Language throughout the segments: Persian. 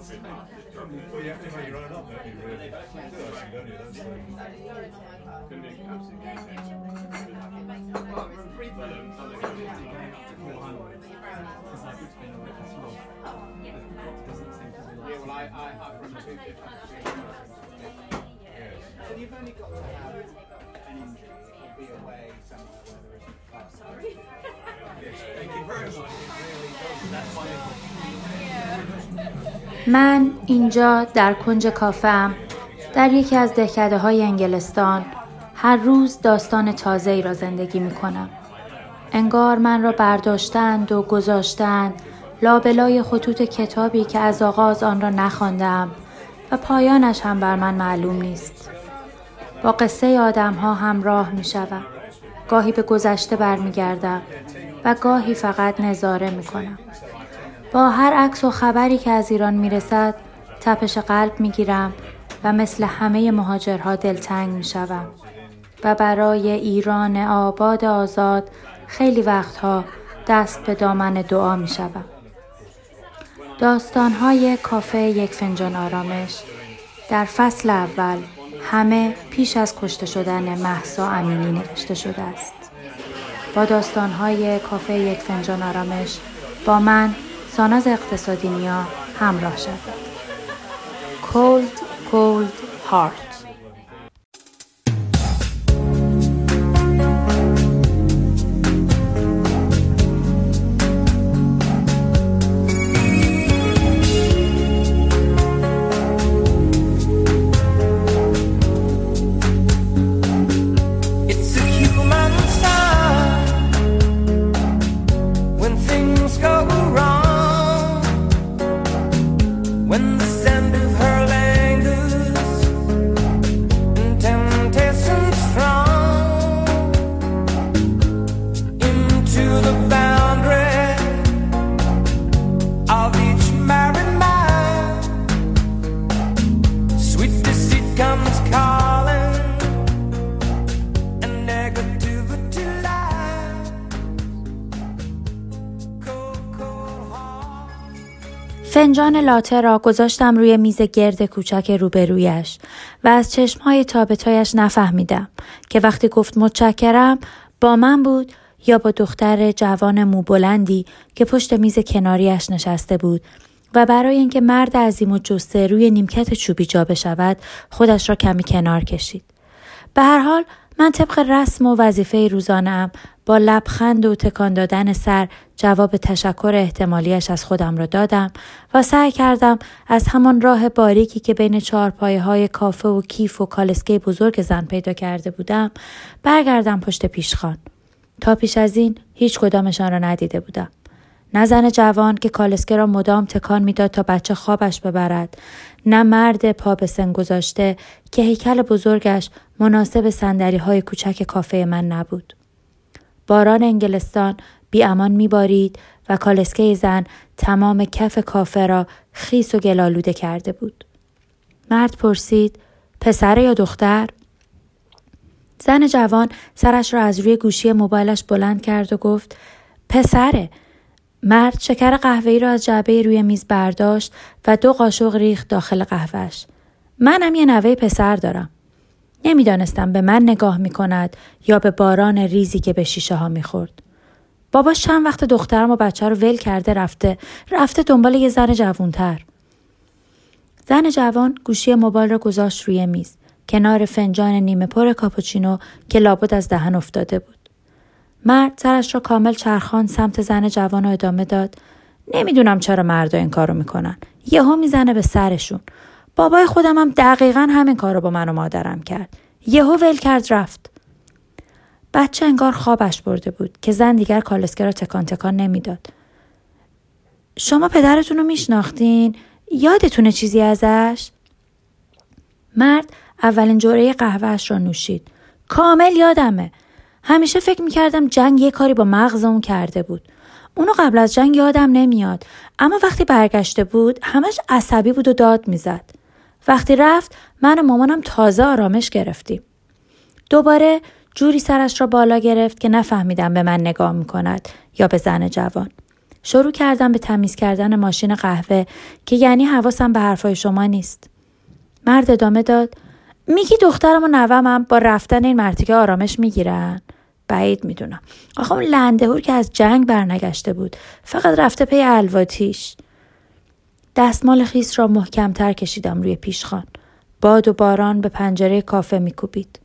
Well, you have to make your own up, don't you, really? Actually, don't you? That's like... Can make absolutely anything. Well, from 330 going up to 400. It's like it's been a bit slow. The clock doesn't seem to be Yeah, well, I, I have from 250 to 350. So you've only got to have an injury be away somewhere where there isn't class. Thank you very much. That's my من اینجا در کنج کافم در یکی از دهکده های انگلستان هر روز داستان تازه ای را زندگی می کنم. انگار من را برداشتند و گذاشتند لابلای خطوط کتابی که از آغاز آن را نخواندم و پایانش هم بر من معلوم نیست. با قصه آدم ها همراه می شوم. گاهی به گذشته برمیگردم و گاهی فقط نظاره می کنم. با هر عکس و خبری که از ایران می رسد تپش قلب می گیرم و مثل همه مهاجرها دلتنگ می شوم. و برای ایران آباد آزاد خیلی وقتها دست به دامن دعا می شوم. داستانهای کافه یک فنجان آرامش در فصل اول همه پیش از کشته شدن محسا امینی نوشته شده است. با داستانهای کافه یک فنجان آرامش با من ساناز اقتصادی نیا همراه شد. Cold Cold Heart فنجان لاته را گذاشتم روی میز گرد کوچک روبرویش و از چشمهای تابتایش نفهمیدم که وقتی گفت متشکرم با من بود یا با دختر جوان موبلندی که پشت میز کناریش نشسته بود و برای اینکه مرد عظیم و جسته روی نیمکت چوبی جا بشود خودش را کمی کنار کشید. به هر حال من طبق رسم و وظیفه روزانه‌ام با لبخند و تکان دادن سر جواب تشکر احتمالیش از خودم را دادم و سعی کردم از همان راه باریکی که بین چهارپایه های کافه و کیف و کالسکه بزرگ زن پیدا کرده بودم برگردم پشت پیشخان. تا پیش از این هیچ کدامشان را ندیده بودم. نه زن جوان که کالسکه را مدام تکان می‌داد تا بچه خوابش ببرد. نه مرد پا به سن گذاشته که هیکل بزرگش مناسب سندری های کوچک کافه من نبود. باران انگلستان بی امان میبارید و کالسکه زن تمام کف کافه را خیس و گلالوده کرده بود. مرد پرسید پسر یا دختر؟ زن جوان سرش را از روی گوشی موبایلش بلند کرد و گفت پسره. مرد شکر قهوه‌ای را از جعبه روی میز برداشت و دو قاشق ریخت داخل قهوهش. منم یه نوه پسر دارم. نمی‌دانستم به من نگاه می کند یا به باران ریزی که به شیشه ها می خورد. باباش چند وقت دخترم و بچه رو ول کرده رفته رفته دنبال یه زن جوونتر. زن جوان گوشی موبایل را گذاشت روی میز کنار فنجان نیمه پر کاپوچینو که لابد از دهن افتاده بود. مرد سرش را کامل چرخان سمت زن جوان رو ادامه داد. نمی‌دونم چرا مردا این کارو می‌کنن. یهو می‌زنه به سرشون. بابای خودم هم دقیقا همین کارو با من و مادرم کرد. یهو ول کرد رفت. بچه انگار خوابش برده بود که زن دیگر کالسکه را تکان تکان نمی‌داد. شما پدرتون رو میشناختین؟ یادتونه چیزی ازش؟ مرد اولین جوره قهوهش را نوشید. کامل یادمه. همیشه فکر می‌کردم جنگ یه کاری با مغزمون کرده بود. اونو قبل از جنگ یادم نمیاد اما وقتی برگشته بود همش عصبی بود و داد می‌زد. وقتی رفت من و مامانم تازه آرامش گرفتیم. دوباره جوری سرش را بالا گرفت که نفهمیدم به من نگاه می‌کند یا به زن جوان. شروع کردم به تمیز کردن ماشین قهوه که یعنی حواسم به حرفای شما نیست. مرد ادامه داد میگی دخترم و نومم با رفتن این مرتیکه آرامش می‌گیرن؟ بعید می‌دونم. آخه اون لندهور که از جنگ برنگشته بود. فقط رفته پی الواتیش. دستمال خیس را محکمتر کشیدم روی پیشخان. باد و باران به پنجره کافه میکوبید.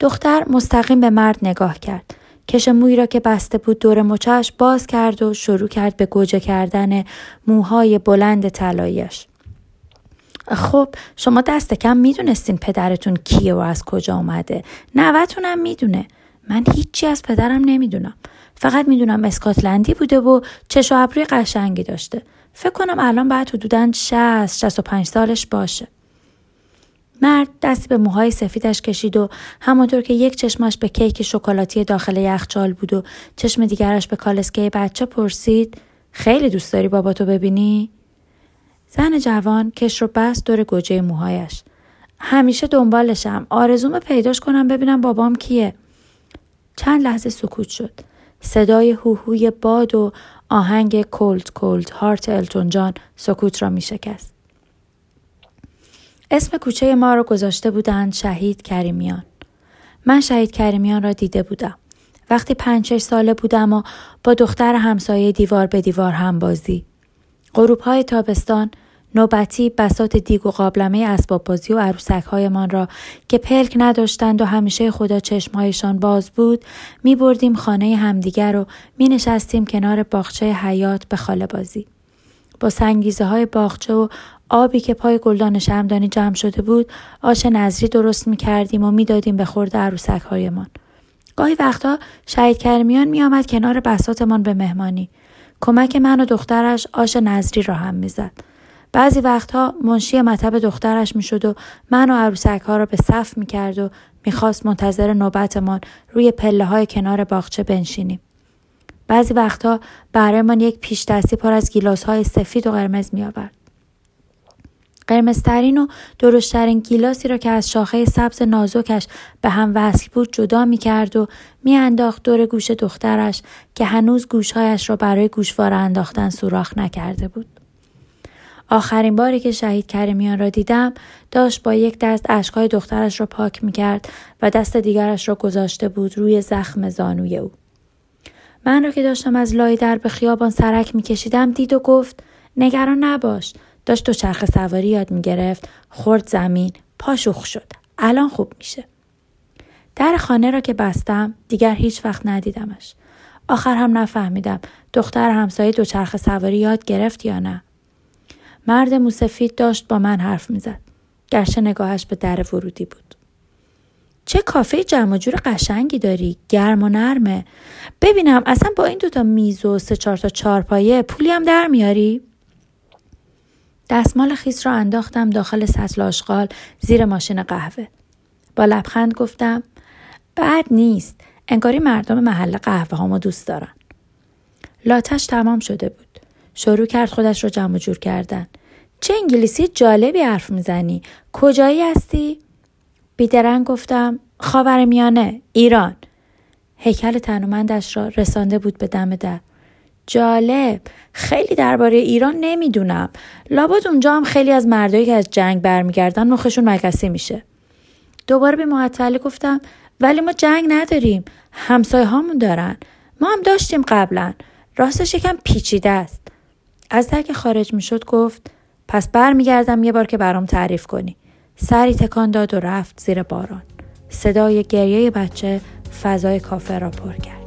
دختر مستقیم به مرد نگاه کرد. کش موی را که بسته بود دور مچش باز کرد و شروع کرد به گوجه کردن موهای بلند طلاییش. خب شما دست کم می‌دونستین پدرتون کیه و از کجا اومده. نوتونم می‌دونه. من هیچی از پدرم نمی‌دونم. فقط می‌دونم اسکاتلندی بوده و چش و ابروی قشنگی داشته. فکر کنم الان باید حدودا 60 65 سالش باشه. مرد دستی به موهای سفیدش کشید و همانطور که یک چشمش به کیک شکلاتی داخل یخچال بود و چشم دیگرش به کالسکه بچه پرسید خیلی دوست داری بابا تو ببینی؟ زن جوان کش رو بست دور گوجه موهایش. همیشه دنبالشم. آرزوم پیداش کنم ببینم بابام کیه. چند لحظه سکوت شد. صدای هوهوی باد و آهنگ کولد کولد هارت التون جان سکوت را می شکست. اسم کوچه ما را گذاشته بودند شهید کریمیان. من شهید کریمیان را دیده بودم. وقتی پنج ساله بودم و با دختر همسایه دیوار به دیوار هم بازی. غروب های تابستان نوبتی بسات دیگ و قابلمه اسباب بازی و عروسک هایمان را که پلک نداشتند و همیشه خدا چشمهایشان باز بود می بردیم خانه همدیگر و می نشستیم کنار باغچه حیات به خاله بازی. با سنگیزه های باغچه و آبی که پای گلدان شمدانی جمع شده بود آش نظری درست می کردیم و می‌دادیم به خورد عروسک هایمان. گاهی وقتا شهید کرمیان می آمد کنار بساتمان به مهمانی. کمک من و دخترش آش نظری را هم می‌زد. بعضی وقتها منشی مطب دخترش می‌شد و من و عروسک ها را به صف می کرد و می‌خواست منتظر نوبتمان روی پله های کنار باغچه بنشینیم. بعضی وقتها برایمان یک پیش دستی پر از گیلاس های سفید و قرمز می آورد. قرمزترین و درشترین گیلاسی را که از شاخه سبز نازکش به هم وصل بود جدا می کرد و می انداخت دور گوش دخترش که هنوز گوشهایش را برای گوشواره انداختن سوراخ نکرده بود. آخرین باری که شهید کریمیان را دیدم داشت با یک دست اشکهای دخترش را پاک می کرد و دست دیگرش را گذاشته بود روی زخم زانوی او. من را که داشتم از لای در به خیابان سرک می کشیدم دید و گفت نگران نباش داشت دو چرخ سواری یاد می گرفت خورد زمین پاشوخ شد. الان خوب میشه. در خانه را که بستم دیگر هیچ وقت ندیدمش. آخر هم نفهمیدم دختر همسایه دو چرخ سواری یاد گرفت یا نه. مرد موسفید داشت با من حرف می‌زد. گرچه نگاهش به در ورودی بود. چه کافه جمع جور قشنگی داری گرم و نرمه. ببینم اصلا با این دوتا میز و سه چهار تا چارپایه پولی هم در میاری؟ دستمال خیس را انداختم داخل سطل آشغال زیر ماشین قهوه. با لبخند گفتم بد نیست. انگاری مردم محل قهوه هامو دوست دارن. لاتش تمام شده بود. شروع کرد خودش رو جمع جور کردن. چه انگلیسی جالبی حرف می‌زنی؟ کجایی هستی؟ بیدرنگ گفتم خاور میانه ایران. هیکل تنومندش را رسانده بود به دم در. جالب. خیلی درباره ایران نمی‌دونم. لابد اونجا هم خیلی از مردایی که از جنگ برمیگردن مخشون مگسی میشه. دوباره به معطلی گفتم ولی ما جنگ نداریم همسایه هامون دارن. ما هم داشتیم قبلا راستش یکم پیچیده است. از در که خارج می‌شد گفت پس برمیگردم یه بار که برام تعریف کنی. سری تکان داد و رفت زیر باران. صدای گریه بچه فضای کافه را پر کرد.